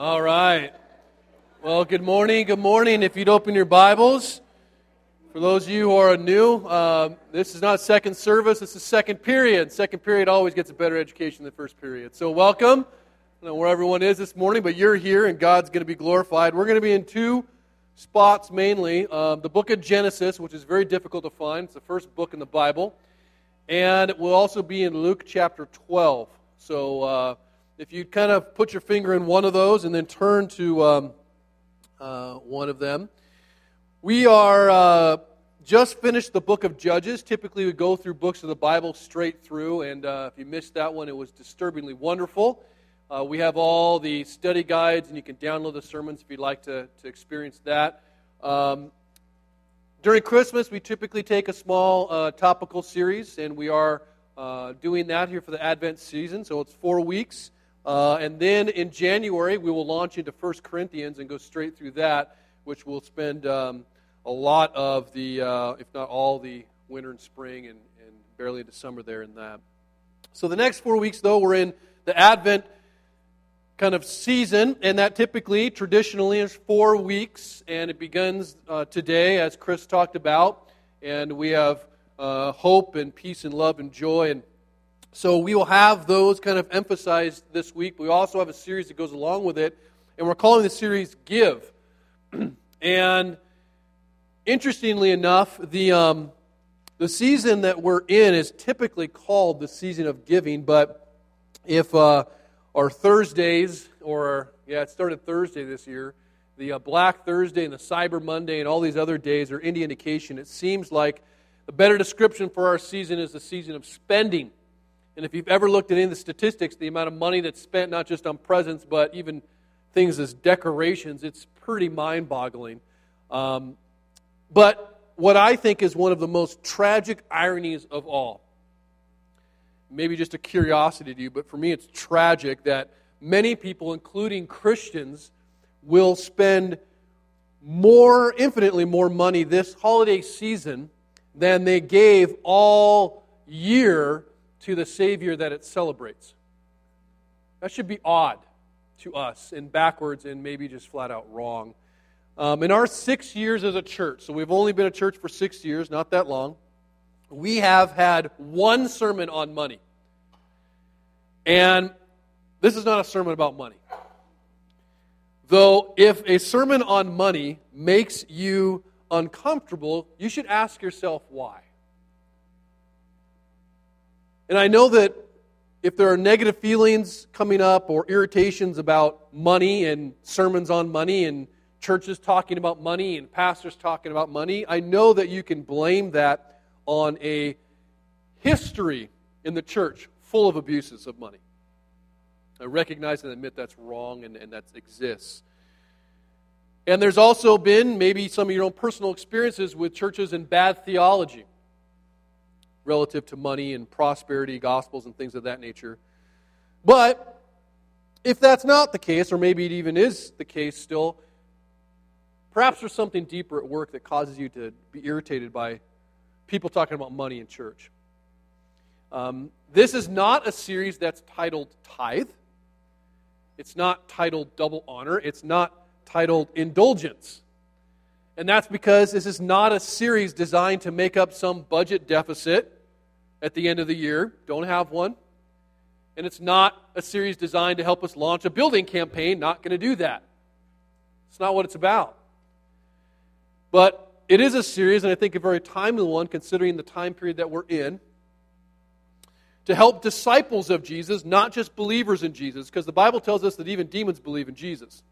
All right. Well, good morning. Good morning. If you'd open your Bibles, for those of you who are new, uh, this is not second service. This is second period. Second period always gets a better education than first period. So, welcome. I know where everyone is this morning, but you're here, and God's going to be glorified. We're going to be in two spots mainly. Um, the book of Genesis, which is very difficult to find. It's the first book in the Bible, and we'll also be in Luke chapter 12. So. Uh, if you kind of put your finger in one of those and then turn to um, uh, one of them. We are uh, just finished the book of Judges. Typically, we go through books of the Bible straight through, and uh, if you missed that one, it was disturbingly wonderful. Uh, we have all the study guides, and you can download the sermons if you'd like to, to experience that. Um, during Christmas, we typically take a small uh, topical series, and we are uh, doing that here for the Advent season, so it's four weeks. Uh, and then in January, we will launch into 1 Corinthians and go straight through that, which we'll spend um, a lot of the, uh, if not all, the winter and spring and, and barely into summer there in that. So the next four weeks, though, we're in the Advent kind of season, and that typically, traditionally, is four weeks, and it begins uh, today, as Chris talked about, and we have uh, hope and peace and love and joy and so we will have those kind of emphasized this week. We also have a series that goes along with it, and we're calling the series Give. and interestingly enough, the, um, the season that we're in is typically called the season of giving, but if uh, our Thursdays, or yeah, it started Thursday this year, the uh, Black Thursday and the Cyber Monday and all these other days are any indication. It seems like a better description for our season is the season of spending. And if you've ever looked at any of the statistics, the amount of money that's spent not just on presents, but even things as decorations, it's pretty mind boggling. Um, but what I think is one of the most tragic ironies of all, maybe just a curiosity to you, but for me it's tragic that many people, including Christians, will spend more, infinitely more money this holiday season than they gave all year to the Savior that it celebrates. That should be odd to us and backwards and maybe just flat out wrong. Um, in our six years as a church, so we've only been a church for six years, not that long, we have had one sermon on money. And this is not a sermon about money. Though, if a sermon on money makes you uncomfortable, you should ask yourself why. And I know that if there are negative feelings coming up or irritations about money and sermons on money and churches talking about money and pastors talking about money, I know that you can blame that on a history in the church full of abuses of money. I recognize and admit that's wrong and, and that exists. And there's also been maybe some of your own personal experiences with churches and bad theology relative to money and prosperity, gospels, and things of that nature. But if that's not the case, or maybe it even is the case still, perhaps there's something deeper at work that causes you to be irritated by people talking about money in church. Um, this is not a series that's titled Tithe. It's not titled Double Honor. It's not titled Indulgence. And that's because this is not a series designed to make up some budget deficit at the end of the year. Don't have one. And it's not a series designed to help us launch a building campaign. Not going to do that. It's not what it's about. But it is a series, and I think a very timely one considering the time period that we're in, to help disciples of Jesus, not just believers in Jesus, because the Bible tells us that even demons believe in Jesus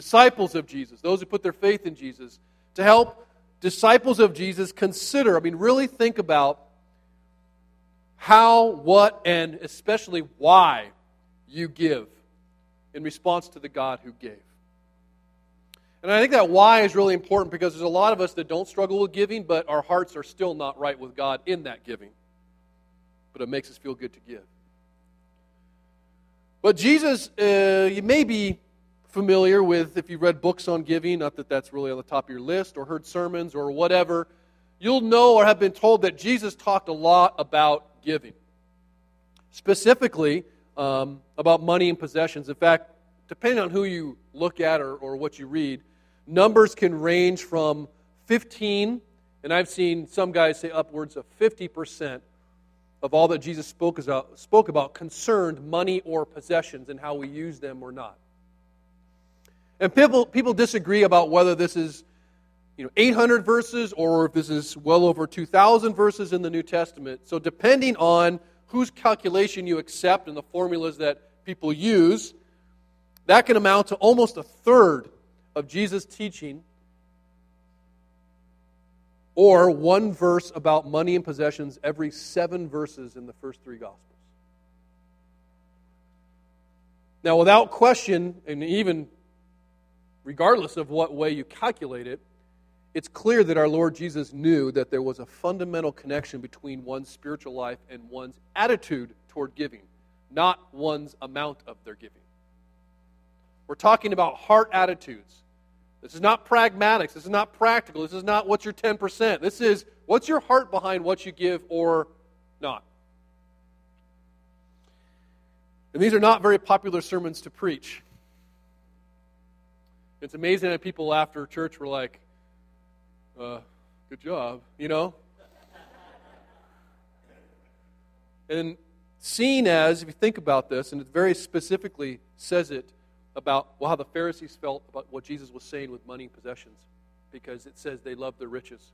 disciples of Jesus, those who put their faith in Jesus, to help disciples of Jesus consider, I mean, really think about how, what, and especially why you give in response to the God who gave. And I think that why is really important because there's a lot of us that don't struggle with giving, but our hearts are still not right with God in that giving. But it makes us feel good to give. But Jesus, uh, you may be familiar with, if you read books on giving, not that that's really on the top of your list, or heard sermons or whatever, you'll know or have been told that Jesus talked a lot about giving. Specifically, um, about money and possessions. In fact, depending on who you look at or, or what you read, numbers can range from 15, and I've seen some guys say upwards of 50% of all that Jesus spoke about, spoke about concerned money or possessions and how we use them or not. And people, people disagree about whether this is you know, 800 verses or if this is well over 2,000 verses in the New Testament. So, depending on whose calculation you accept and the formulas that people use, that can amount to almost a third of Jesus' teaching or one verse about money and possessions every seven verses in the first three Gospels. Now, without question, and even regardless of what way you calculate it, it's clear that our Lord Jesus knew that there was a fundamental connection between one's spiritual life and one's attitude toward giving, not one's amount of their giving. We're talking about heart attitudes. This is not pragmatics. This is not practical. This is not what's your 10%. This is what's your heart behind what you give or not. And these are not very popular sermons to preach. It's amazing that people after church were like, uh, good job, you know? and seen as, if you think about this, and it very specifically says it about well, how the Pharisees felt about what Jesus was saying with money and possessions, because it says they loved their riches.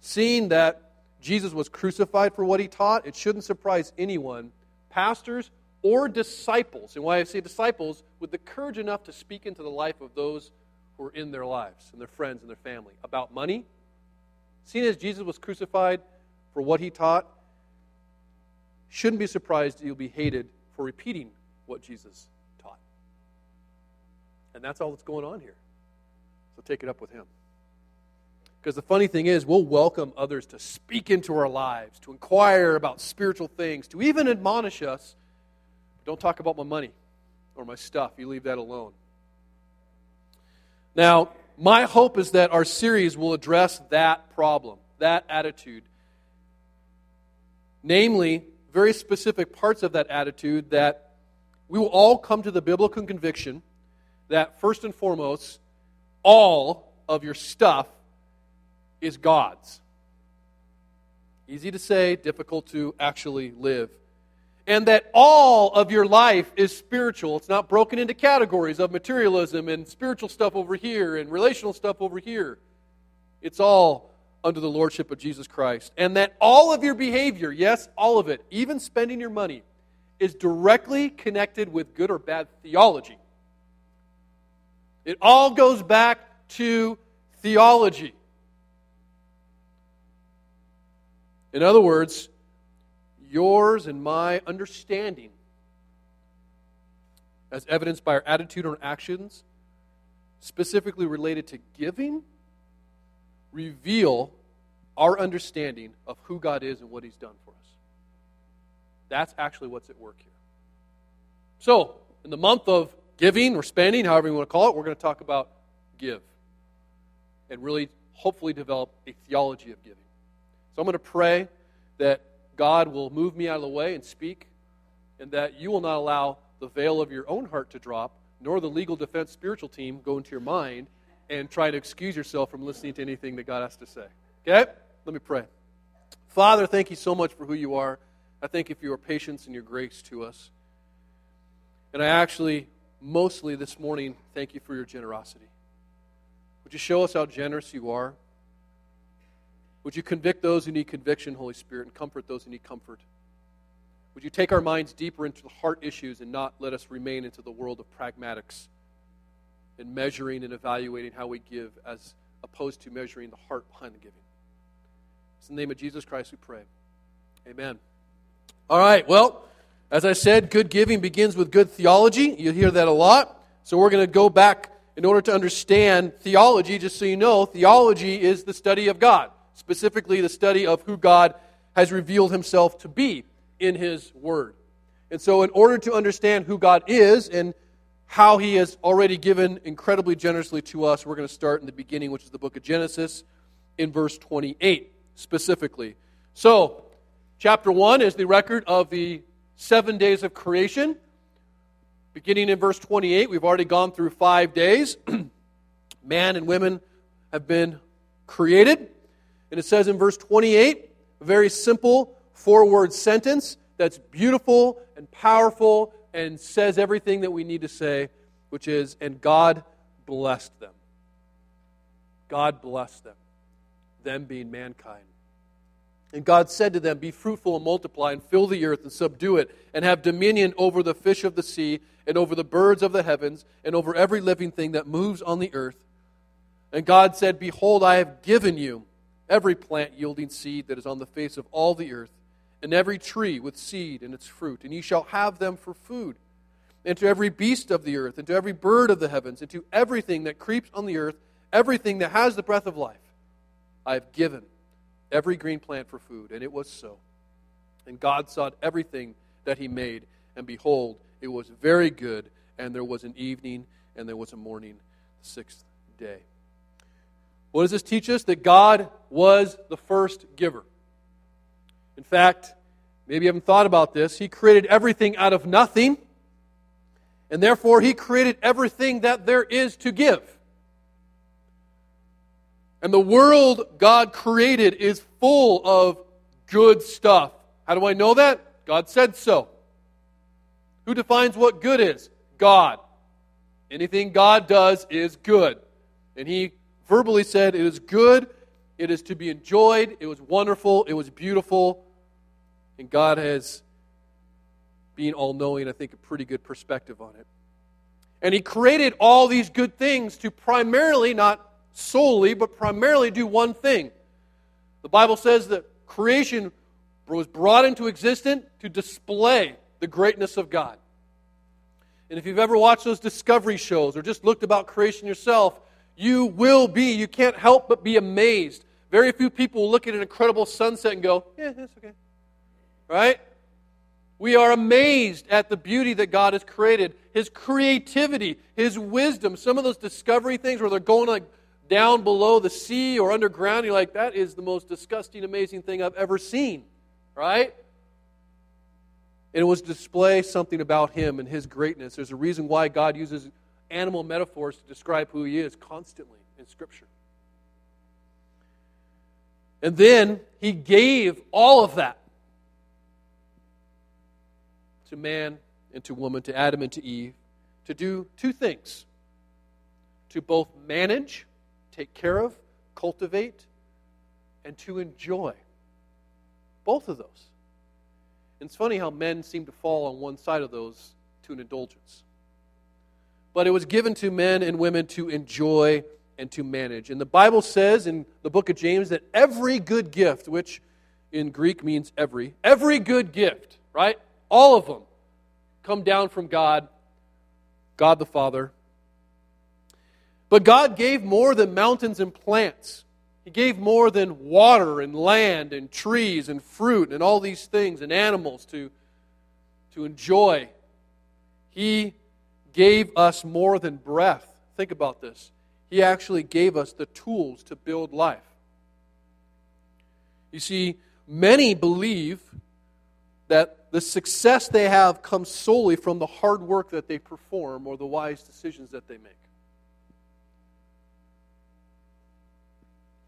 Seeing that Jesus was crucified for what he taught, it shouldn't surprise anyone, pastors or disciples, and why I say disciples, with the courage enough to speak into the life of those who are in their lives and their friends and their family about money. Seeing as Jesus was crucified for what he taught, shouldn't be surprised that you'll be hated for repeating what Jesus taught. And that's all that's going on here. So take it up with him. Because the funny thing is, we'll welcome others to speak into our lives, to inquire about spiritual things, to even admonish us. Don't talk about my money or my stuff. You leave that alone. Now, my hope is that our series will address that problem, that attitude. Namely, very specific parts of that attitude that we will all come to the biblical conviction that, first and foremost, all of your stuff is God's. Easy to say, difficult to actually live and that all of your life is spiritual. It's not broken into categories of materialism and spiritual stuff over here and relational stuff over here. It's all under the lordship of Jesus Christ. And that all of your behavior, yes, all of it, even spending your money, is directly connected with good or bad theology. It all goes back to theology. In other words, yours and my understanding, as evidenced by our attitude or actions, specifically related to giving, reveal our understanding of who God is and what He's done for us. That's actually what's at work here. So, in the month of giving or spending, however you want to call it, we're going to talk about give and really hopefully develop a theology of giving. So, I'm going to pray that God will move me out of the way and speak, and that you will not allow the veil of your own heart to drop, nor the legal defense spiritual team go into your mind and try to excuse yourself from listening to anything that God has to say. Okay? Let me pray. Father, thank you so much for who you are. I thank you for your patience and your grace to us. And I actually, mostly this morning, thank you for your generosity. Would you show us how generous you are? Would you convict those who need conviction, Holy Spirit, and comfort those who need comfort? Would you take our minds deeper into the heart issues and not let us remain into the world of pragmatics and measuring and evaluating how we give as opposed to measuring the heart behind the giving? It's in the name of Jesus Christ we pray. Amen. All right, well, as I said, good giving begins with good theology. You hear that a lot. So we're going to go back in order to understand theology, just so you know, theology is the study of God specifically the study of who God has revealed himself to be in his word. And so, in order to understand who God is and how he has already given incredibly generously to us, we're going to start in the beginning, which is the book of Genesis, in verse 28 specifically. So, chapter 1 is the record of the seven days of creation. Beginning in verse 28, we've already gone through five days. Man and women have been created. And it says in verse 28, a very simple four word sentence that's beautiful and powerful and says everything that we need to say, which is, and God blessed them. God blessed them, them being mankind. And God said to them, Be fruitful and multiply, and fill the earth and subdue it, and have dominion over the fish of the sea, and over the birds of the heavens, and over every living thing that moves on the earth. And God said, Behold, I have given you every plant yielding seed that is on the face of all the earth, and every tree with seed in its fruit, and ye shall have them for food. And to every beast of the earth, and to every bird of the heavens, and to everything that creeps on the earth, everything that has the breath of life, I have given every green plant for food. And it was so. And God saw everything that he made, and behold, it was very good. And there was an evening, and there was a morning, the sixth day. What does this teach us? That God was the first giver. In fact, maybe you haven't thought about this. He created everything out of nothing, and therefore, He created everything that there is to give. And the world God created is full of good stuff. How do I know that? God said so. Who defines what good is? God. Anything God does is good. And He verbally said, It is good, it is to be enjoyed, it was wonderful, it was beautiful. And God has, being all knowing, I think, a pretty good perspective on it. And He created all these good things to primarily not solely, but primarily do one thing. The Bible says that creation was brought into existence to display the greatness of God. And if you've ever watched those discovery shows or just looked about creation yourself, you will be, you can't help but be amazed. Very few people will look at an incredible sunset and go, yeah, that's okay. Right? We are amazed at the beauty that God has created, His creativity, His wisdom. Some of those discovery things where they're going like down below the sea or underground, you're like, that is the most disgusting, amazing thing I've ever seen, right? And it was display something about him and his greatness. There's a reason why God uses animal metaphors to describe who he is constantly in Scripture. And then he gave all of that to man and to woman, to Adam and to Eve, to do two things to both manage take care of, cultivate, and to enjoy. Both of those. And it's funny how men seem to fall on one side of those to an indulgence. But it was given to men and women to enjoy and to manage. And the Bible says in the book of James that every good gift, which in Greek means every, every good gift, right? All of them come down from God, God the Father, but God gave more than mountains and plants. He gave more than water and land and trees and fruit and all these things and animals to, to enjoy. He gave us more than breath. Think about this. He actually gave us the tools to build life. You see, many believe that the success they have comes solely from the hard work that they perform or the wise decisions that they make.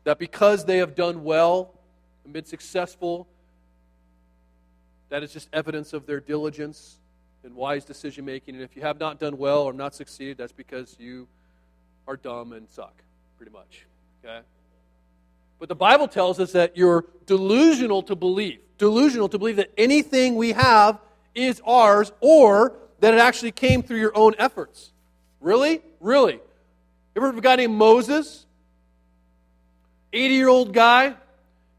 That because they have done well and been successful, that is just evidence of their diligence and wise decision making. And if you have not done well or not succeeded, that's because you are dumb and suck, pretty much. Okay? But the Bible tells us that you're delusional to believe, delusional to believe that anything we have is ours or that it actually came through your own efforts. Really? Really? Ever heard of a guy named Moses? 80 year old guy.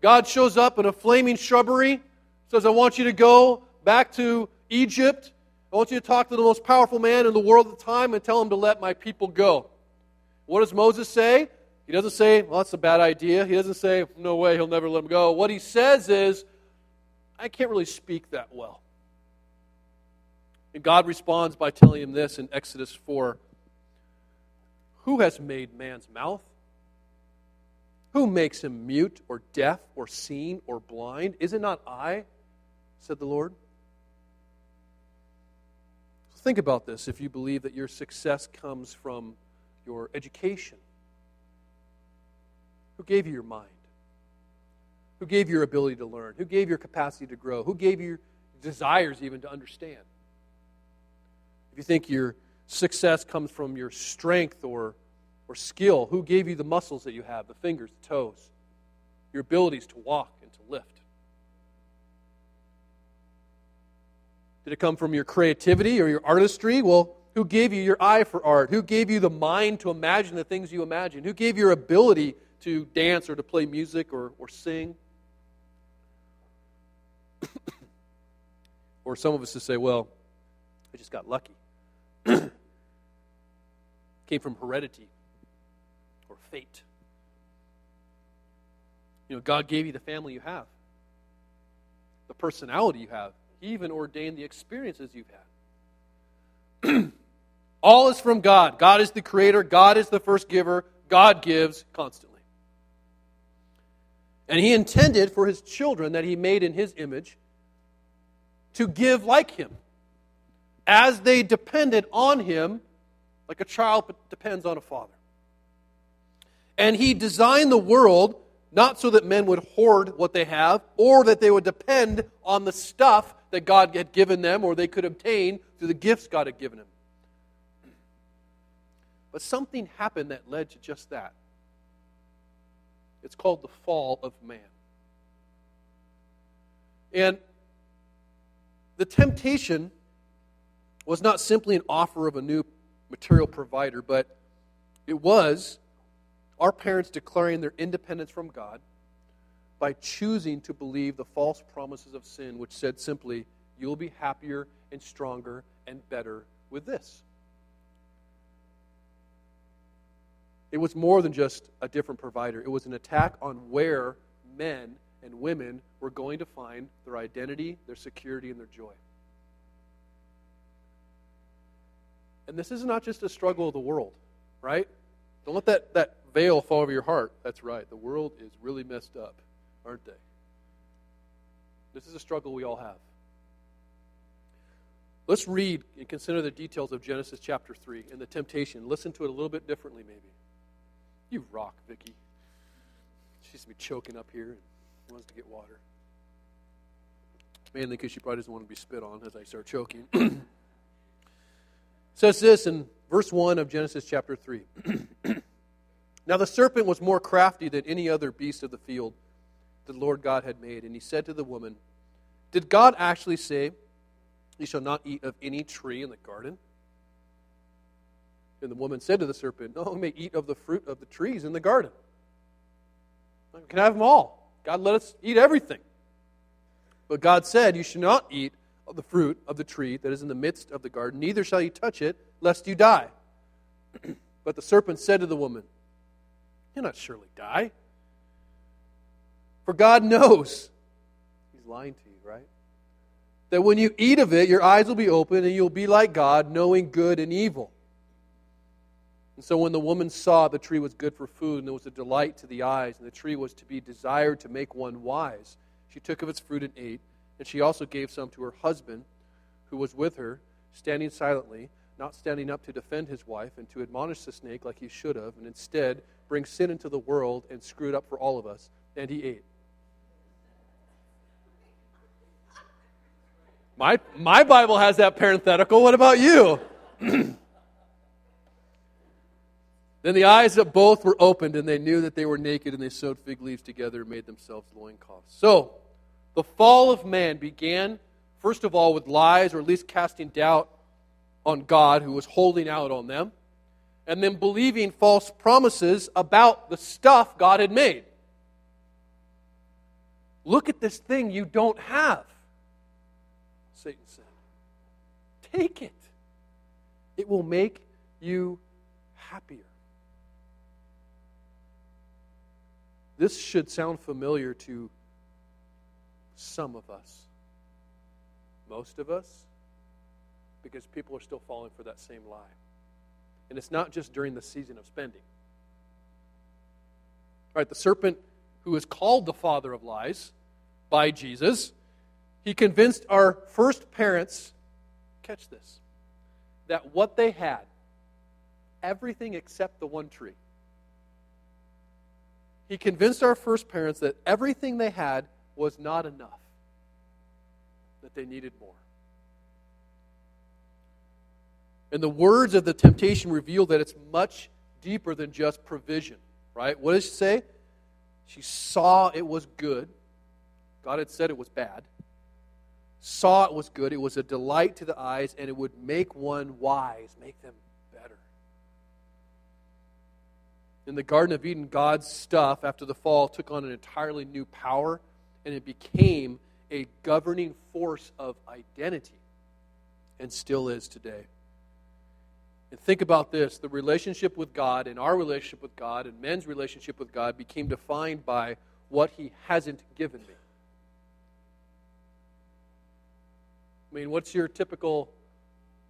God shows up in a flaming shrubbery, says, I want you to go back to Egypt. I want you to talk to the most powerful man in the world at the time and tell him to let my people go. What does Moses say? He doesn't say, well, that's a bad idea. He doesn't say, no way, he'll never let him go. What he says is, I can't really speak that well. And God responds by telling him this in Exodus 4 Who has made man's mouth? Who makes him mute or deaf or seen or blind? Is it not I? said the Lord. Think about this if you believe that your success comes from your education. Who gave you your mind? Who gave you your ability to learn? Who gave you your capacity to grow? Who gave you your desires even to understand? If you think your success comes from your strength or, or skill, who gave you the muscles that you have, the fingers, the toes, your abilities to walk and to lift? Did it come from your creativity or your artistry? Well, who gave you your eye for art? Who gave you the mind to imagine the things you imagine? Who gave your ability to dance or to play music or, or sing? or some of us to say, well, I just got lucky. Came from heredity or fate. You know, God gave you the family you have, the personality you have. Even ordained the experiences you've had. All is from God. God is the creator, God is the first giver, God gives constantly. And He intended for His children that He made in His image to give like Him as they depended on Him, like a child depends on a father. And He designed the world not so that men would hoard what they have or that they would depend on the stuff that God had given them or they could obtain through the gifts God had given them. But something happened that led to just that. It's called the fall of man. And the temptation was not simply an offer of a new material provider, but it was our parents declaring their independence from God by choosing to believe the false promises of sin, which said simply, You'll be happier and stronger and better with this. It was more than just a different provider, it was an attack on where men and women were going to find their identity, their security, and their joy. And this is not just a struggle of the world, right? Don't let that, that veil fall over your heart. That's right. The world is really messed up aren't they? This is a struggle we all have. Let's read and consider the details of Genesis chapter 3 and the temptation. Listen to it a little bit differently, maybe. You rock, Vicky. She's to be choking up here and wants to get water. Mainly because she probably doesn't want to be spit on as I start choking. says this in verse 1 of Genesis chapter 3. now the serpent was more crafty than any other beast of the field the Lord God had made. And he said to the woman, Did God actually say, You shall not eat of any tree in the garden? And the woman said to the serpent, No, we may eat of the fruit of the trees in the garden. We can have them all. God let us eat everything. But God said, You shall not eat of the fruit of the tree that is in the midst of the garden, neither shall you touch it, lest you die. but the serpent said to the woman, You'll not surely die. For God knows, He's lying to you, right? That when you eat of it, your eyes will be open and you'll be like God, knowing good and evil. And so when the woman saw the tree was good for food and there was a delight to the eyes, and the tree was to be desired to make one wise, she took of its fruit and ate. And she also gave some to her husband, who was with her, standing silently, not standing up to defend his wife and to admonish the snake like he should have, and instead bring sin into the world and screw it up for all of us. And he ate. My, my Bible has that parenthetical. What about you? then the eyes of both were opened, and they knew that they were naked, and they sewed fig leaves together and made themselves loincloths. So, the fall of man began, first of all, with lies, or at least casting doubt on God, who was holding out on them, and then believing false promises about the stuff God had made. Look at this thing you don't have. Satan said. Take it, it will make you happier. This should sound familiar to some of us, most of us, because people are still falling for that same lie. And it's not just during the season of spending. All right, the serpent who is called the father of lies by Jesus he convinced our first parents, catch this, that what they had, everything except the one tree, he convinced our first parents that everything they had was not enough, that they needed more. And the words of the temptation reveal that it's much deeper than just provision, right? What does she say? She saw it was good. God had said it was bad. Saw it was good. It was a delight to the eyes, and it would make one wise, make them better. In the Garden of Eden, God's stuff, after the fall, took on an entirely new power, and it became a governing force of identity, and still is today. And think about this the relationship with God and our relationship with God and men's relationship with God became defined by what he hasn't given me. I mean, what's your typical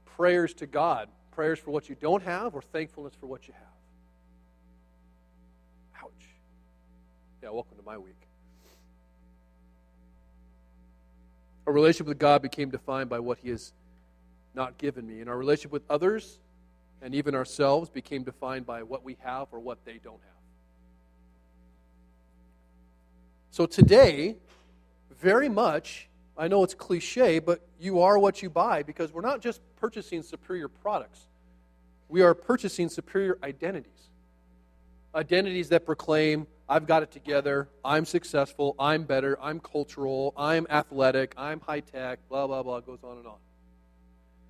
prayers to God? Prayers for what you don't have or thankfulness for what you have? Ouch. Yeah, welcome to my week. Our relationship with God became defined by what He has not given me. And our relationship with others and even ourselves became defined by what we have or what they don't have. So today, very much, I know it's cliche, but you are what you buy because we're not just purchasing superior products. We are purchasing superior identities. Identities that proclaim, I've got it together, I'm successful, I'm better, I'm cultural, I'm athletic, I'm high tech, blah, blah, blah, goes on and on.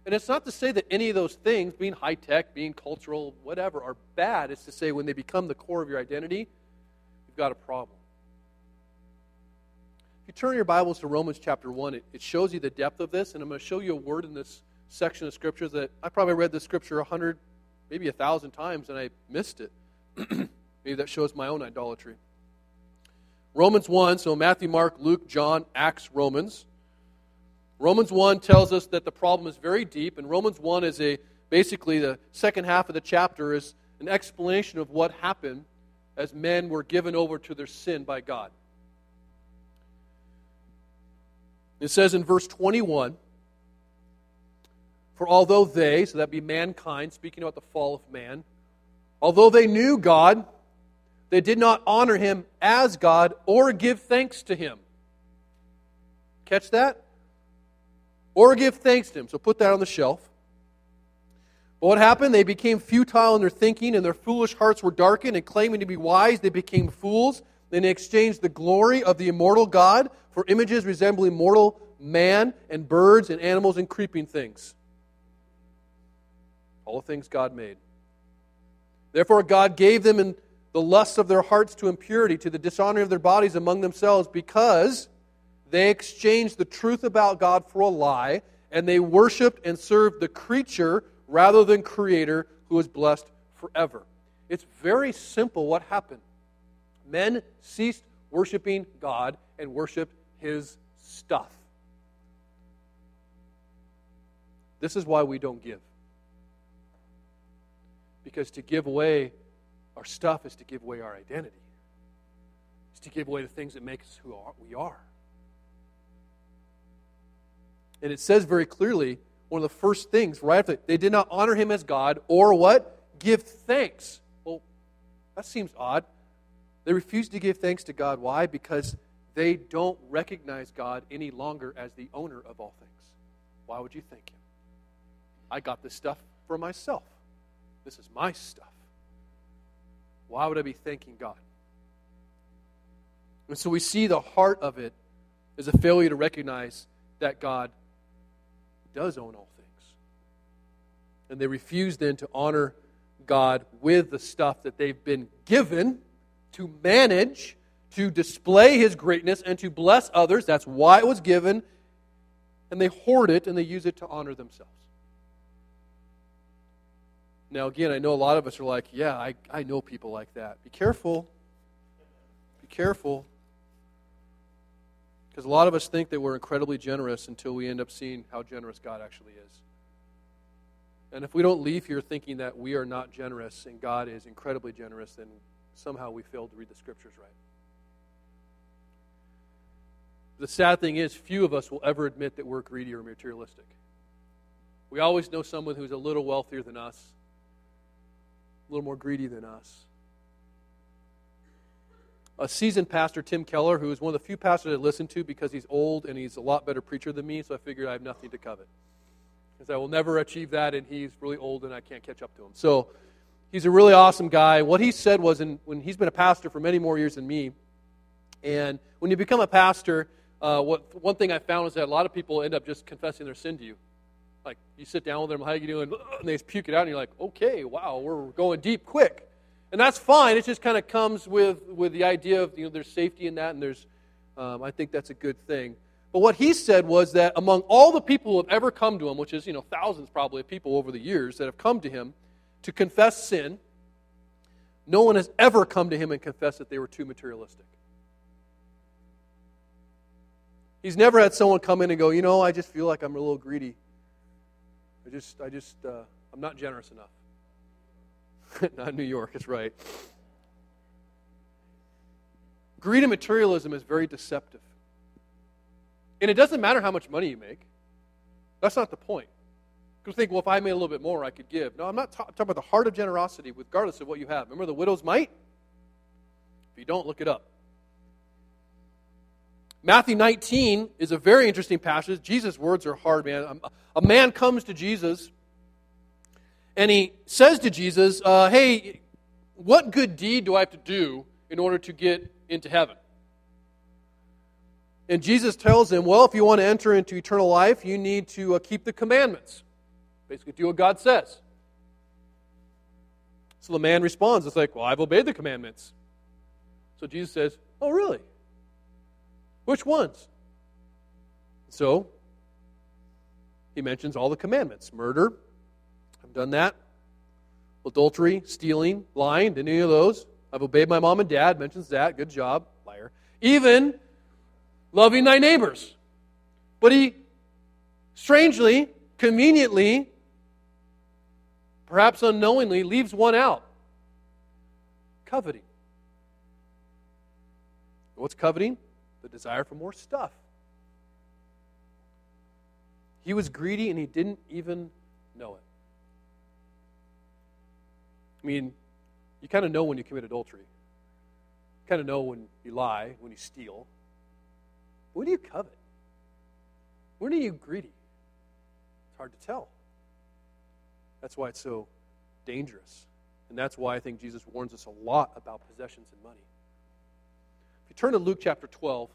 And it's not to say that any of those things, being high tech, being cultural, whatever, are bad. It's to say when they become the core of your identity, you've got a problem. You turn your Bibles to Romans chapter 1, it, it shows you the depth of this. And I'm going to show you a word in this section of Scripture that I probably read this Scripture a hundred, maybe a thousand times, and I missed it. maybe that shows my own idolatry. Romans 1, so Matthew, Mark, Luke, John, Acts, Romans. Romans 1 tells us that the problem is very deep, and Romans 1 is a basically the second half of the chapter is an explanation of what happened as men were given over to their sin by God. It says in verse 21 For although they, so that be mankind, speaking about the fall of man, although they knew God, they did not honor him as God or give thanks to him. Catch that? or give thanks to him. So put that on the shelf. But what happened? They became futile in their thinking, and their foolish hearts were darkened, and claiming to be wise, they became fools. They exchanged the glory of the immortal God for images resembling mortal man and birds and animals and creeping things. All the things God made. Therefore, God gave them in the lusts of their hearts to impurity, to the dishonoring of their bodies among themselves, because they exchanged the truth about God for a lie, and they worshiped and served the creature rather than Creator who is blessed forever. It's very simple what happened. Men ceased worshiping God and worshiped His stuff. This is why we don't give. Because to give away our stuff is to give away our identity, it's to give away the things that make us who we are. And it says very clearly, one of the first things right after they did not honor him as God or what? Give thanks. Well, that seems odd. They refuse to give thanks to God. Why? Because they don't recognize God any longer as the owner of all things. Why would you thank him? I got this stuff for myself. This is my stuff. Why would I be thanking God? And so we see the heart of it is a failure to recognize that God does own all things. And they refuse then to honor God with the stuff that they've been given to manage, to display His greatness, and to bless others. That's why it was given. And they hoard it and they use it to honor themselves. Now, again, I know a lot of us are like, yeah, I, I know people like that. Be careful. Be careful. Because a lot of us think that we're incredibly generous until we end up seeing how generous God actually is. And if we don't leave here thinking that we are not generous and God is incredibly generous, then somehow we failed to read the scriptures right. The sad thing is, few of us will ever admit that we're greedy or materialistic. We always know someone who's a little wealthier than us, a little more greedy than us. A seasoned pastor, Tim Keller, who is one of the few pastors I listen to because he's old and he's a lot better preacher than me, so I figured I have nothing to covet. Because I will never achieve that, and he's really old and I can't catch up to him. So he's a really awesome guy. What he said was, in, when he's been a pastor for many more years than me, and when you become a pastor, uh, what, one thing I found is that a lot of people end up just confessing their sin to you. Like you sit down with them, how you doing? And they puke it out, and you're like, okay, wow, we're going deep quick, and that's fine. It just kind of comes with with the idea of you know there's safety in that, and there's um, I think that's a good thing. But what he said was that among all the people who have ever come to him, which is you know thousands probably of people over the years that have come to him to confess sin, no one has ever come to him and confessed that they were too materialistic. He's never had someone come in and go, you know, I just feel like I'm a little greedy. I just, I just, uh, I'm not generous enough. not New York, it's right. Greed and materialism is very deceptive. And it doesn't matter how much money you make. That's not the point. People think, well, if I made a little bit more, I could give. No, I'm not talking about the heart of generosity, regardless of what you have. Remember the widow's mite? If you don't, look it up. Matthew 19 is a very interesting passage. Jesus' words are hard, man. A man comes to Jesus and he says to Jesus, uh, Hey, what good deed do I have to do in order to get into heaven? And Jesus tells him, Well, if you want to enter into eternal life, you need to uh, keep the commandments. Basically, do what God says. So the man responds, It's like, Well, I've obeyed the commandments. So Jesus says, Oh, really? Which ones? So, he mentions all the commandments murder, I've done that. Adultery, stealing, lying, did any of those? I've obeyed my mom and dad, mentions that. Good job, liar. Even loving thy neighbors. But he, strangely, conveniently, perhaps unknowingly, leaves one out coveting. What's coveting? the desire for more stuff. He was greedy and he didn't even know it. I mean, you kind of know when you commit adultery. You kind of know when you lie, when you steal. When do you covet? When are you greedy? It's hard to tell. That's why it's so dangerous. And that's why I think Jesus warns us a lot about possessions and money. If you turn to Luke chapter 12,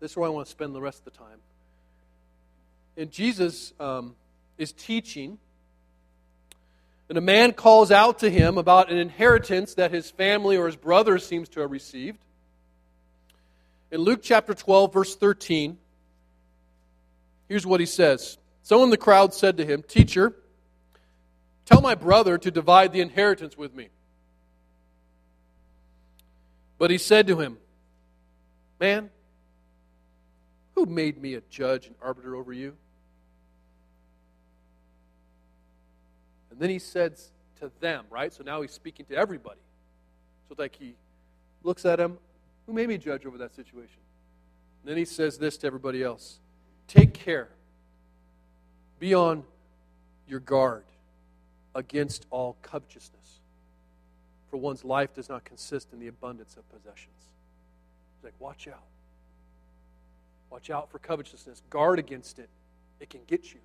this is where I want to spend the rest of the time. And Jesus um, is teaching, and a man calls out to him about an inheritance that his family or his brother seems to have received. In Luke chapter 12, verse 13, here's what he says Someone in the crowd said to him, Teacher, tell my brother to divide the inheritance with me. But he said to him, Man, who made me a judge and arbiter over you? And then he says to them, right? So now he's speaking to everybody. So it's like he looks at him, who made me judge over that situation? And then he says this to everybody else Take care. Be on your guard against all covetousness. For one's life does not consist in the abundance of possessions. He's like, watch out. Watch out for covetousness. Guard against it. It can get you.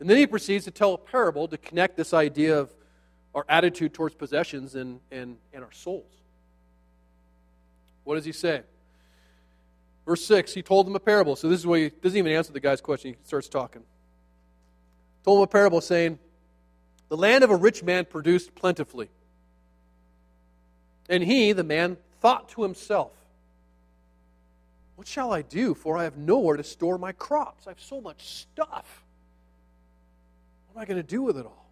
And then he proceeds to tell a parable to connect this idea of our attitude towards possessions and, and, and our souls. What does he say? Verse 6, he told them a parable. So this is where he doesn't even answer the guy's question. He starts talking. Told him a parable saying, The land of a rich man produced plentifully. And he, the man, thought to himself, what shall I do? For I have nowhere to store my crops. I have so much stuff. What am I going to do with it all?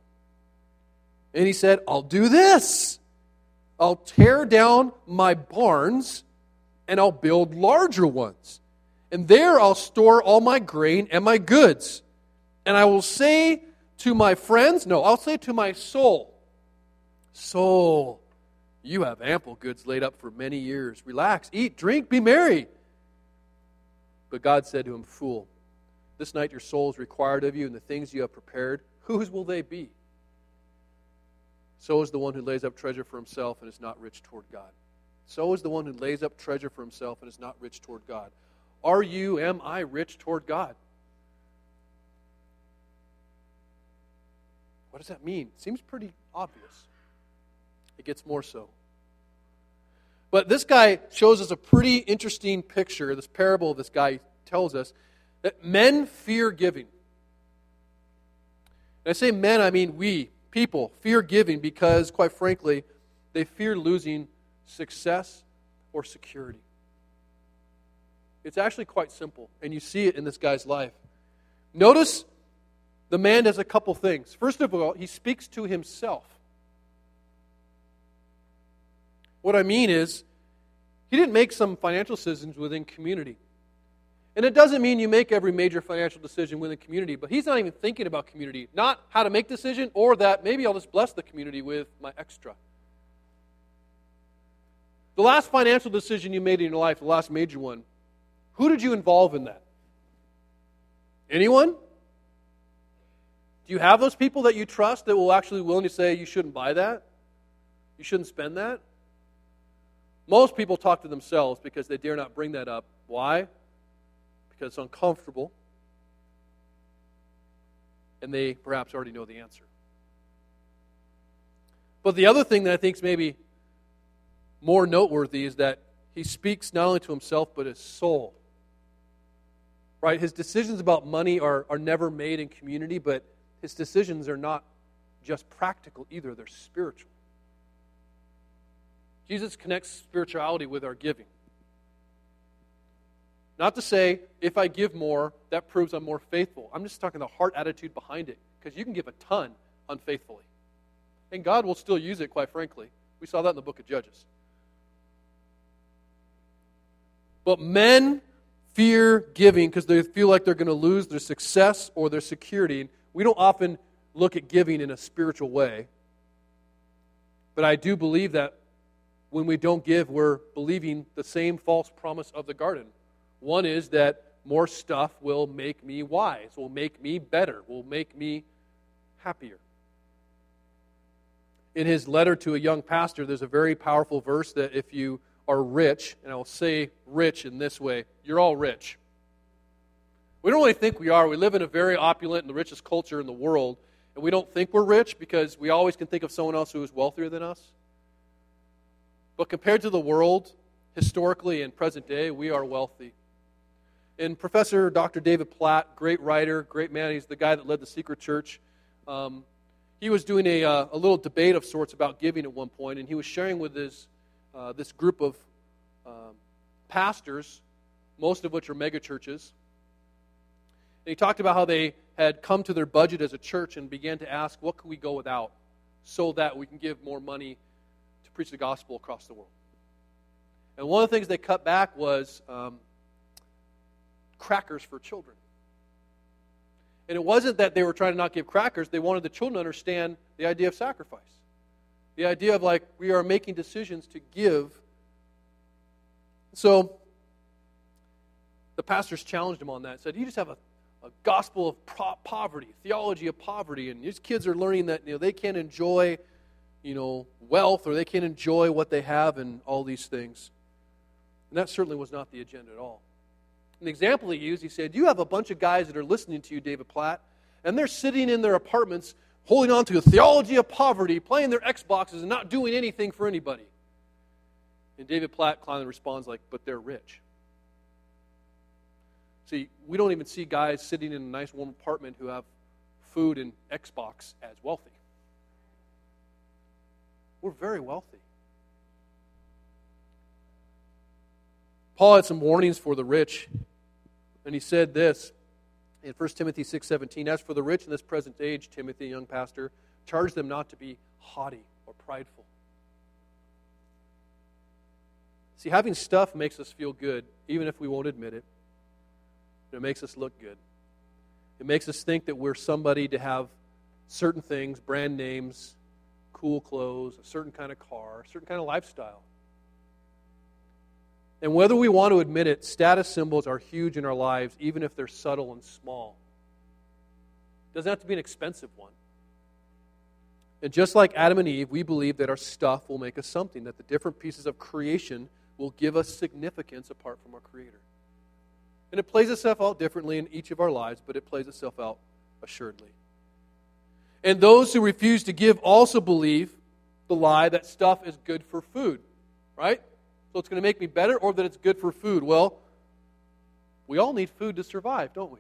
And he said, I'll do this. I'll tear down my barns and I'll build larger ones. And there I'll store all my grain and my goods. And I will say to my friends, no, I'll say to my soul, Soul, you have ample goods laid up for many years. Relax, eat, drink, be merry. But God said to him, Fool, this night your soul is required of you, and the things you have prepared, whose will they be? So is the one who lays up treasure for himself and is not rich toward God. So is the one who lays up treasure for himself and is not rich toward God. Are you, am I rich toward God? What does that mean? Seems pretty obvious. It gets more so. But this guy shows us a pretty interesting picture. This parable this guy tells us that men fear giving. And I say men, I mean we, people, fear giving because, quite frankly, they fear losing success or security. It's actually quite simple, and you see it in this guy's life. Notice the man does a couple things. First of all, he speaks to himself. What I mean is, he didn't make some financial decisions within community. And it doesn't mean you make every major financial decision within community, but he's not even thinking about community. Not how to make decision or that maybe I'll just bless the community with my extra. The last financial decision you made in your life, the last major one, who did you involve in that? Anyone? Do you have those people that you trust that will actually willing to say you shouldn't buy that? You shouldn't spend that? Most people talk to themselves because they dare not bring that up. Why? Because it's uncomfortable. And they perhaps already know the answer. But the other thing that I think is maybe more noteworthy is that he speaks not only to himself, but his soul. Right? His decisions about money are, are never made in community, but his decisions are not just practical either, they're spiritual. Jesus connects spirituality with our giving. Not to say, if I give more, that proves I'm more faithful. I'm just talking the heart attitude behind it, because you can give a ton unfaithfully. And God will still use it, quite frankly. We saw that in the book of Judges. But men fear giving because they feel like they're going to lose their success or their security. We don't often look at giving in a spiritual way. But I do believe that when we don't give, we're believing the same false promise of the garden. One is that more stuff will make me wise, will make me better, will make me happier. In his letter to a young pastor, there's a very powerful verse that if you are rich, and I'll say rich in this way, you're all rich. We don't really think we are. We live in a very opulent and the richest culture in the world, and we don't think we're rich because we always can think of someone else who is wealthier than us. But compared to the world, historically and present day, we are wealthy. And Professor Dr. David Platt, great writer, great man, he's the guy that led the Secret Church. Um, he was doing a, uh, a little debate of sorts about giving at one point, and he was sharing with his, uh, this group of um, pastors, most of which are megachurches. He talked about how they had come to their budget as a church and began to ask, what can we go without so that we can give more money to preach the gospel across the world. And one of the things they cut back was um, crackers for children. And it wasn't that they were trying to not give crackers, they wanted the children to understand the idea of sacrifice. The idea of like, we are making decisions to give. So the pastors challenged him on that. Said, You just have a, a gospel of pro- poverty, theology of poverty, and these kids are learning that you know, they can't enjoy you know, wealth or they can't enjoy what they have and all these things. And that certainly was not the agenda at all. An example he used, he said, You have a bunch of guys that are listening to you, David Platt, and they're sitting in their apartments holding on to a theology of poverty, playing their Xboxes and not doing anything for anybody. And David Platt kindly responds like, But they're rich. See, we don't even see guys sitting in a nice warm apartment who have food and Xbox as wealthy. We're very wealthy. Paul had some warnings for the rich, and he said this in 1 Timothy 6:17, "As for the rich in this present age, Timothy, young pastor, charge them not to be haughty or prideful." See, having stuff makes us feel good, even if we won't admit it. It makes us look good. It makes us think that we're somebody to have certain things, brand names, cool clothes, a certain kind of car, a certain kind of lifestyle. And whether we want to admit it, status symbols are huge in our lives, even if they're subtle and small. It doesn't have to be an expensive one. And just like Adam and Eve, we believe that our stuff will make us something, that the different pieces of creation will give us significance apart from our Creator. And it plays itself out differently in each of our lives, but it plays itself out assuredly. And those who refuse to give also believe the lie that stuff is good for food, right? So it's going to make me better or that it's good for food. Well, we all need food to survive, don't we?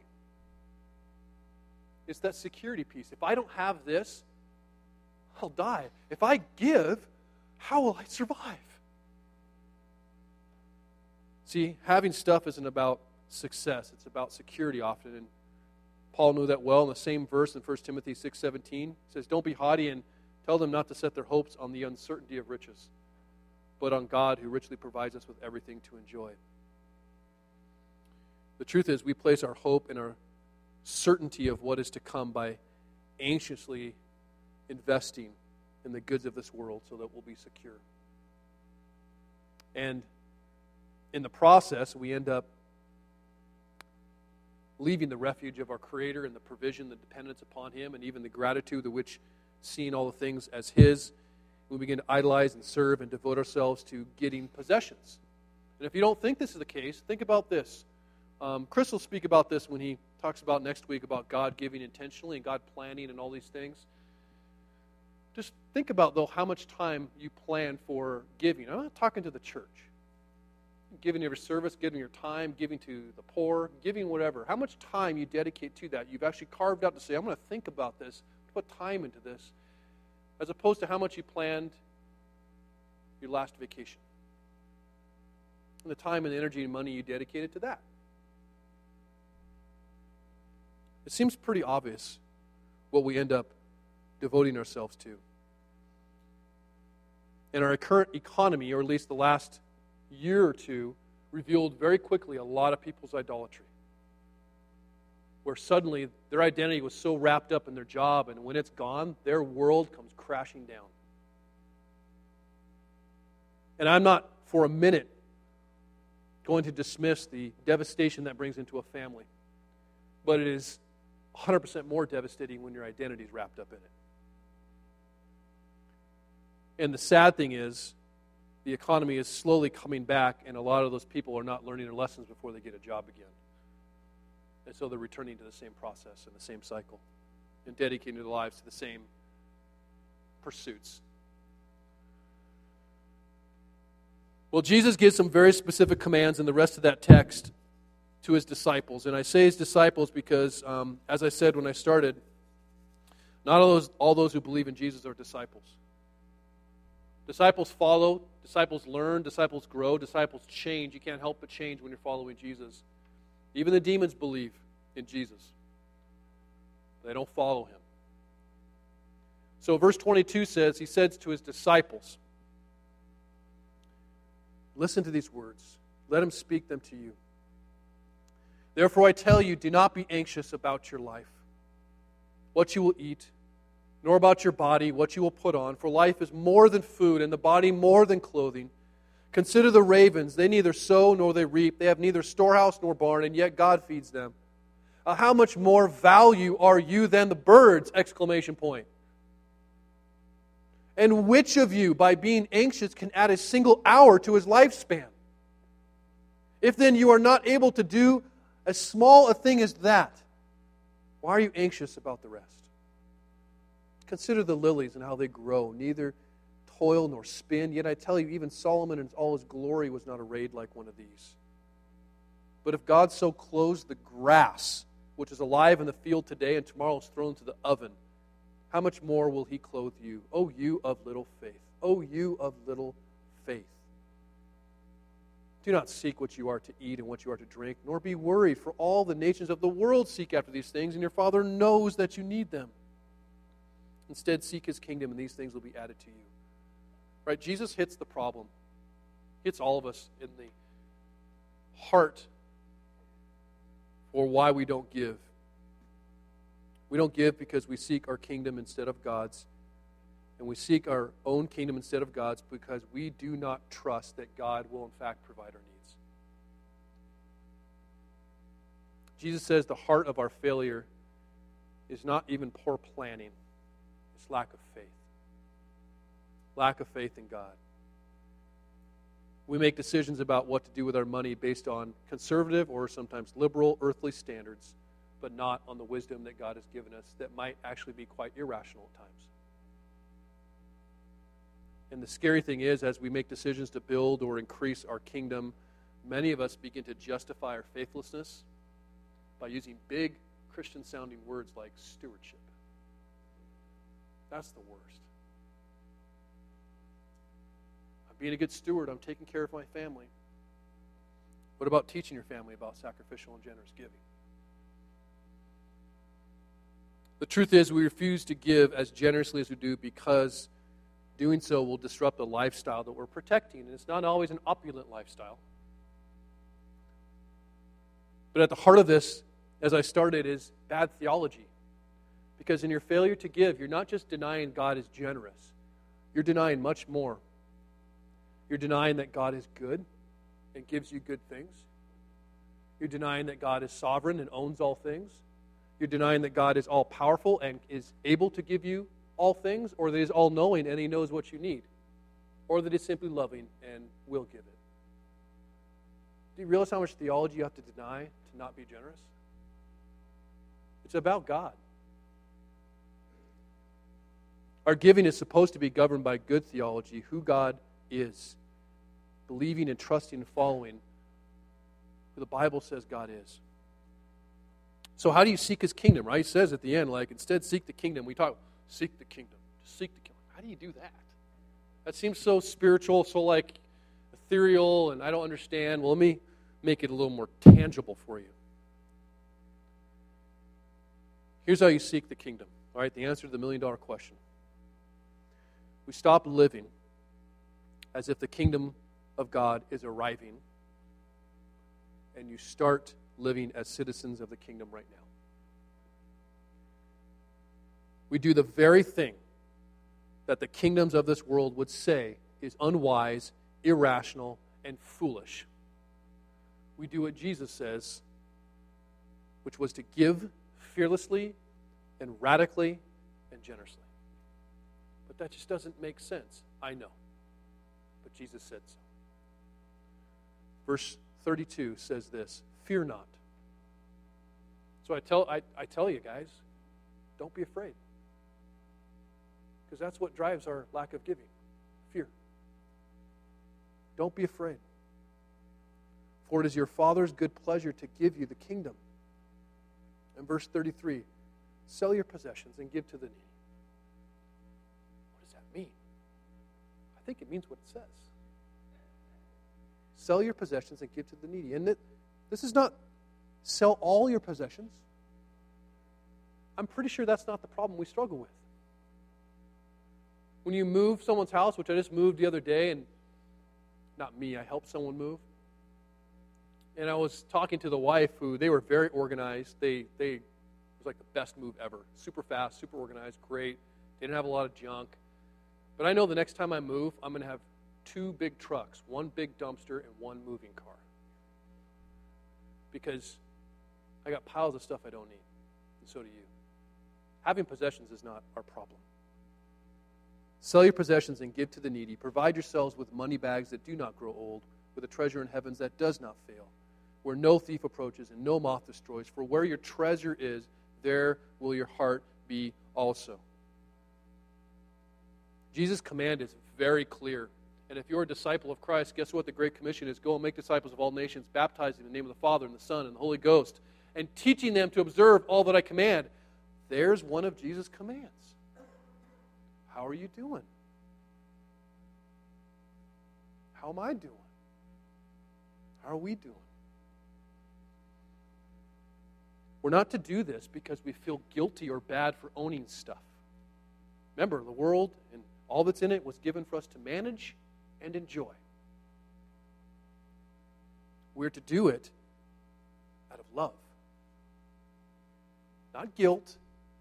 It's that security piece. If I don't have this, I'll die. If I give, how will I survive? See, having stuff isn't about success, it's about security often. And Paul knew that well in the same verse in 1 Timothy 6:17. says, "Don't be haughty and tell them not to set their hopes on the uncertainty of riches, but on God who richly provides us with everything to enjoy." The truth is, we place our hope in our certainty of what is to come by anxiously investing in the goods of this world so that we'll be secure. And in the process, we end up leaving the refuge of our Creator and the provision, the dependence upon Him, and even the gratitude to which seeing all the things as His. We begin to idolize and serve and devote ourselves to getting possessions. And if you don't think this is the case, think about this. Um, Chris will speak about this when he talks about next week about God giving intentionally and God planning and all these things. Just think about, though, how much time you plan for giving. I'm not talking to the church giving your service, giving your time, giving to the poor, giving whatever, how much time you dedicate to that. You've actually carved out to say, I'm going to think about this, put time into this, as opposed to how much you planned your last vacation. And the time and the energy and money you dedicated to that. It seems pretty obvious what we end up devoting ourselves to. In our current economy, or at least the last year or two revealed very quickly a lot of people's idolatry. Where suddenly their identity was so wrapped up in their job, and when it's gone, their world comes crashing down. And I'm not for a minute going to dismiss the devastation that brings into a family, but it is 100% more devastating when your identity is wrapped up in it. And the sad thing is, the economy is slowly coming back, and a lot of those people are not learning their lessons before they get a job again. And so they're returning to the same process and the same cycle and dedicating their lives to the same pursuits. Well, Jesus gives some very specific commands in the rest of that text to his disciples. And I say his disciples because, um, as I said when I started, not all those, all those who believe in Jesus are disciples. Disciples follow, disciples learn, disciples grow, disciples change. You can't help but change when you're following Jesus. Even the demons believe in Jesus, they don't follow him. So, verse 22 says, He says to His disciples, Listen to these words, let Him speak them to you. Therefore, I tell you, do not be anxious about your life, what you will eat nor about your body, what you will put on. For life is more than food, and the body more than clothing. Consider the ravens. They neither sow nor they reap. They have neither storehouse nor barn, and yet God feeds them. Uh, how much more value are you than the birds? Exclamation point. And which of you, by being anxious, can add a single hour to his lifespan? If then you are not able to do as small a thing as that, why are you anxious about the rest? Consider the lilies and how they grow, neither toil nor spin. Yet I tell you, even Solomon in all his glory was not arrayed like one of these. But if God so clothes the grass, which is alive in the field today and tomorrow is thrown into the oven, how much more will he clothe you? O oh, you of little faith. O oh, you of little faith. Do not seek what you are to eat and what you are to drink, nor be worried, for all the nations of the world seek after these things, and your Father knows that you need them. Instead, seek his kingdom, and these things will be added to you. Right? Jesus hits the problem, hits all of us in the heart for why we don't give. We don't give because we seek our kingdom instead of God's. And we seek our own kingdom instead of God's because we do not trust that God will, in fact, provide our needs. Jesus says the heart of our failure is not even poor planning, it's lack of faith. Lack of faith in God. We make decisions about what to do with our money based on conservative or sometimes liberal earthly standards, but not on the wisdom that God has given us that might actually be quite irrational at times. And the scary thing is, as we make decisions to build or increase our kingdom, many of us begin to justify our faithlessness by using big Christian sounding words like stewardship. That's the worst. I'm being a good steward, I'm taking care of my family. What about teaching your family about sacrificial and generous giving? The truth is, we refuse to give as generously as we do because doing so will disrupt the lifestyle that we're protecting. And it's not always an opulent lifestyle. But at the heart of this, as I started, is bad theology. Because in your failure to give, you're not just denying God is generous, you're denying much more. You're denying that God is good and gives you good things. You're denying that God is sovereign and owns all things. You're denying that God is all powerful and is able to give you all things, or that He's all knowing and He knows what you need, or that He's simply loving and will give it. Do you realize how much theology you have to deny to not be generous? It's about God. Our giving is supposed to be governed by good theology, who God is, believing and trusting and following who the Bible says God is. So, how do you seek his kingdom, right? He says at the end, like, instead, seek the kingdom. We talk, seek the kingdom. Seek the kingdom. How do you do that? That seems so spiritual, so like ethereal, and I don't understand. Well, let me make it a little more tangible for you. Here's how you seek the kingdom. All right, the answer to the million dollar question. We stop living as if the kingdom of God is arriving, and you start living as citizens of the kingdom right now. We do the very thing that the kingdoms of this world would say is unwise, irrational, and foolish we do what Jesus says, which was to give fearlessly and radically and generously. That just doesn't make sense. I know. But Jesus said so. Verse 32 says this Fear not. So I tell, I, I tell you guys, don't be afraid. Because that's what drives our lack of giving fear. Don't be afraid. For it is your Father's good pleasure to give you the kingdom. And verse 33 sell your possessions and give to the needy. Think it means what it says. Sell your possessions and give to the needy. And this is not sell all your possessions. I'm pretty sure that's not the problem we struggle with. When you move someone's house, which I just moved the other day, and not me, I helped someone move and I was talking to the wife who they were very organized. They they it was like the best move ever. Super fast, super organized, great. They didn't have a lot of junk. But I know the next time I move, I'm going to have two big trucks, one big dumpster and one moving car. Because I got piles of stuff I don't need, and so do you. Having possessions is not our problem. Sell your possessions and give to the needy. Provide yourselves with money bags that do not grow old, with a treasure in heavens that does not fail where no thief approaches and no moth destroys. For where your treasure is, there will your heart be also. Jesus' command is very clear. And if you're a disciple of Christ, guess what the Great Commission is? Go and make disciples of all nations, baptizing in the name of the Father and the Son and the Holy Ghost, and teaching them to observe all that I command. There's one of Jesus' commands. How are you doing? How am I doing? How are we doing? We're not to do this because we feel guilty or bad for owning stuff. Remember, the world and all that's in it was given for us to manage and enjoy. We're to do it out of love. Not guilt,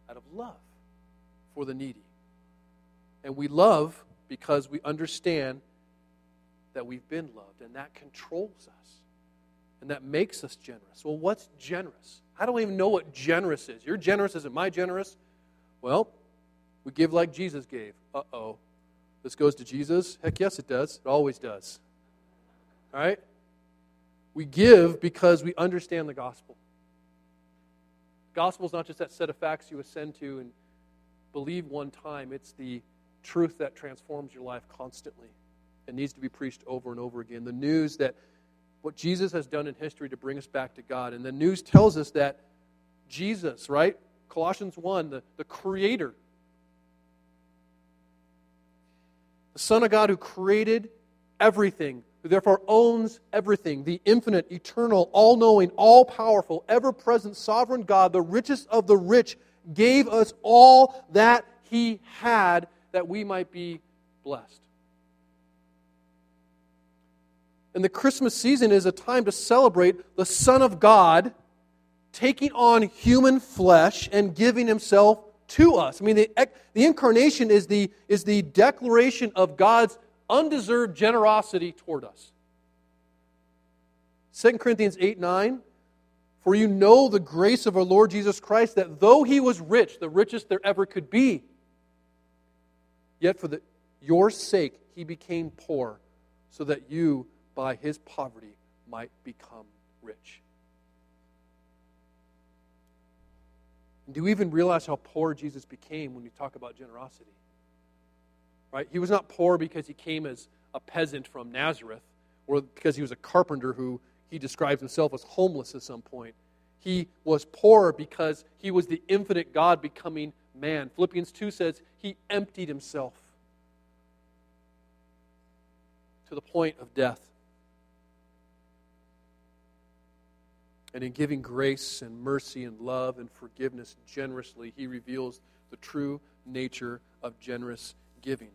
out of love for the needy. And we love because we understand that we've been loved, and that controls us. And that makes us generous. Well, what's generous? I don't even know what generous is. You're generous. Isn't my generous? Well, we give like Jesus gave. Uh oh. This goes to Jesus? Heck yes, it does. It always does. All right? We give because we understand the gospel. Gospel is not just that set of facts you ascend to and believe one time, it's the truth that transforms your life constantly and needs to be preached over and over again. The news that what Jesus has done in history to bring us back to God. And the news tells us that Jesus, right? Colossians 1, the, the Creator, the Son of God who created everything, who therefore owns everything, the infinite, eternal, all knowing, all powerful, ever present, sovereign God, the richest of the rich, gave us all that He had that we might be blessed. And the Christmas season is a time to celebrate the Son of God taking on human flesh and giving Himself to us. I mean, the, the incarnation is the, is the declaration of God's undeserved generosity toward us. 2 Corinthians 8 9. For you know the grace of our Lord Jesus Christ, that though he was rich, the richest there ever could be, yet for the, your sake he became poor, so that you, by his poverty, might become rich. Do you even realize how poor Jesus became when you talk about generosity? Right? He was not poor because he came as a peasant from Nazareth or because he was a carpenter who he describes himself as homeless at some point. He was poor because he was the infinite God becoming man. Philippians 2 says he emptied himself to the point of death. And in giving grace and mercy and love and forgiveness generously, he reveals the true nature of generous giving.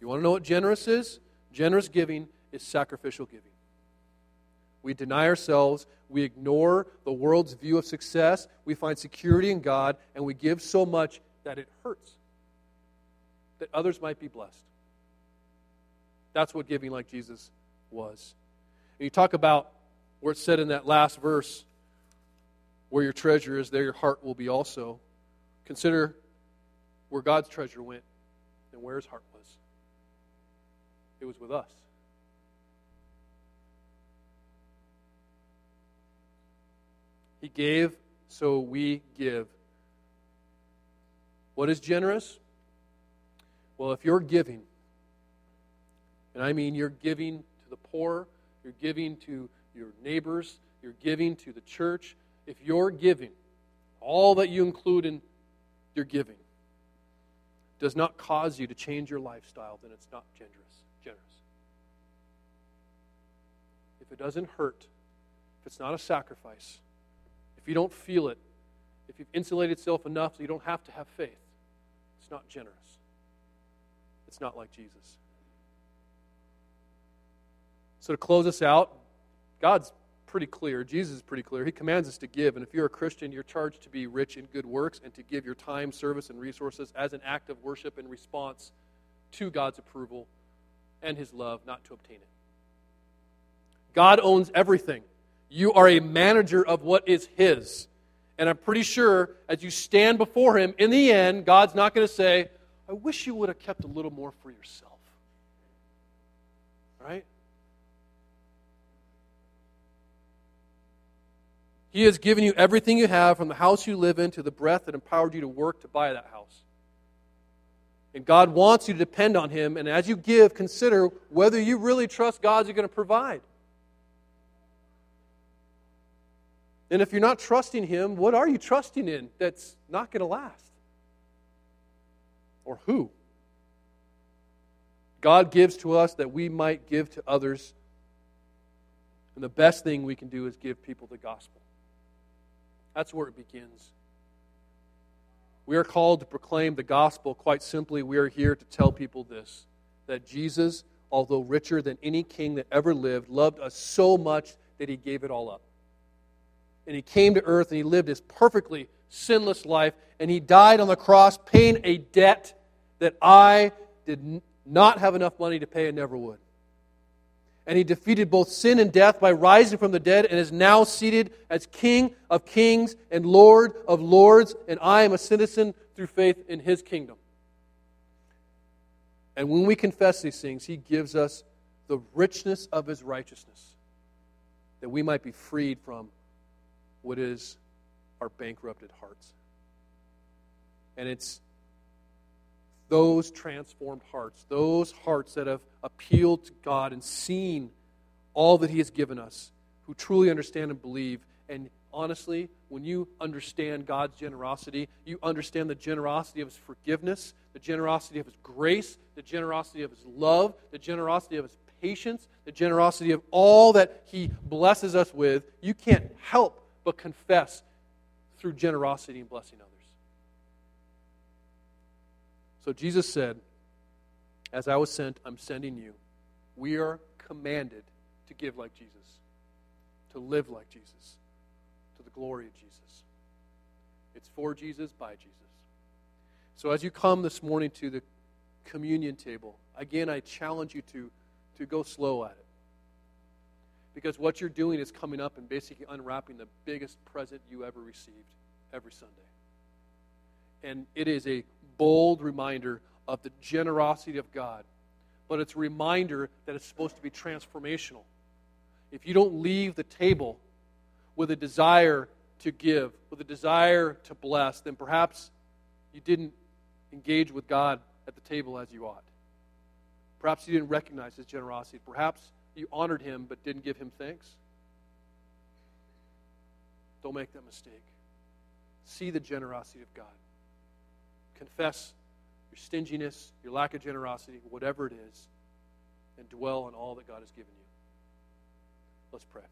You want to know what generous is? Generous giving is sacrificial giving. We deny ourselves, we ignore the world's view of success, we find security in God, and we give so much that it hurts, that others might be blessed. That's what giving like Jesus was. And you talk about where it's said in that last verse where your treasure is, there your heart will be also. Consider where God's treasure went and where his heart was. It was with us. He gave, so we give. What is generous? Well, if you're giving, and I mean you're giving to the poor, you're giving to your neighbors, you're giving to the church, if you're giving, all that you include in your giving, does not cause you to change your lifestyle, then it's not generous. Generous. If it doesn't hurt, if it's not a sacrifice, if you don't feel it, if you've insulated yourself enough so you don't have to have faith, it's not generous. It's not like Jesus. So to close us out, God's pretty clear. Jesus is pretty clear. He commands us to give. And if you're a Christian, you're charged to be rich in good works and to give your time, service, and resources as an act of worship in response to God's approval and His love, not to obtain it. God owns everything. You are a manager of what is His. And I'm pretty sure as you stand before Him, in the end, God's not going to say, I wish you would have kept a little more for yourself. Right? He has given you everything you have from the house you live in to the breath that empowered you to work to buy that house. And God wants you to depend on Him. And as you give, consider whether you really trust God's going to provide. And if you're not trusting Him, what are you trusting in that's not going to last? Or who? God gives to us that we might give to others. And the best thing we can do is give people the gospel. That's where it begins. We are called to proclaim the gospel. Quite simply, we are here to tell people this that Jesus, although richer than any king that ever lived, loved us so much that he gave it all up. And he came to earth and he lived his perfectly sinless life, and he died on the cross paying a debt that I did not have enough money to pay and never would. And he defeated both sin and death by rising from the dead and is now seated as King of kings and Lord of lords. And I am a citizen through faith in his kingdom. And when we confess these things, he gives us the richness of his righteousness that we might be freed from what is our bankrupted hearts. And it's those transformed hearts, those hearts that have appealed to God and seen all that He has given us, who truly understand and believe. And honestly, when you understand God's generosity, you understand the generosity of His forgiveness, the generosity of His grace, the generosity of His love, the generosity of His patience, the generosity of all that He blesses us with. You can't help but confess through generosity and blessing others. So Jesus said, As I was sent, I'm sending you. We are commanded to give like Jesus, to live like Jesus, to the glory of Jesus. It's for Jesus, by Jesus. So as you come this morning to the communion table, again, I challenge you to, to go slow at it. Because what you're doing is coming up and basically unwrapping the biggest present you ever received every Sunday. And it is a bold reminder of the generosity of God. But it's a reminder that it's supposed to be transformational. If you don't leave the table with a desire to give, with a desire to bless, then perhaps you didn't engage with God at the table as you ought. Perhaps you didn't recognize his generosity. Perhaps you honored him but didn't give him thanks. Don't make that mistake. See the generosity of God confess your stinginess, your lack of generosity, whatever it is, and dwell on all that God has given you. Let's pray.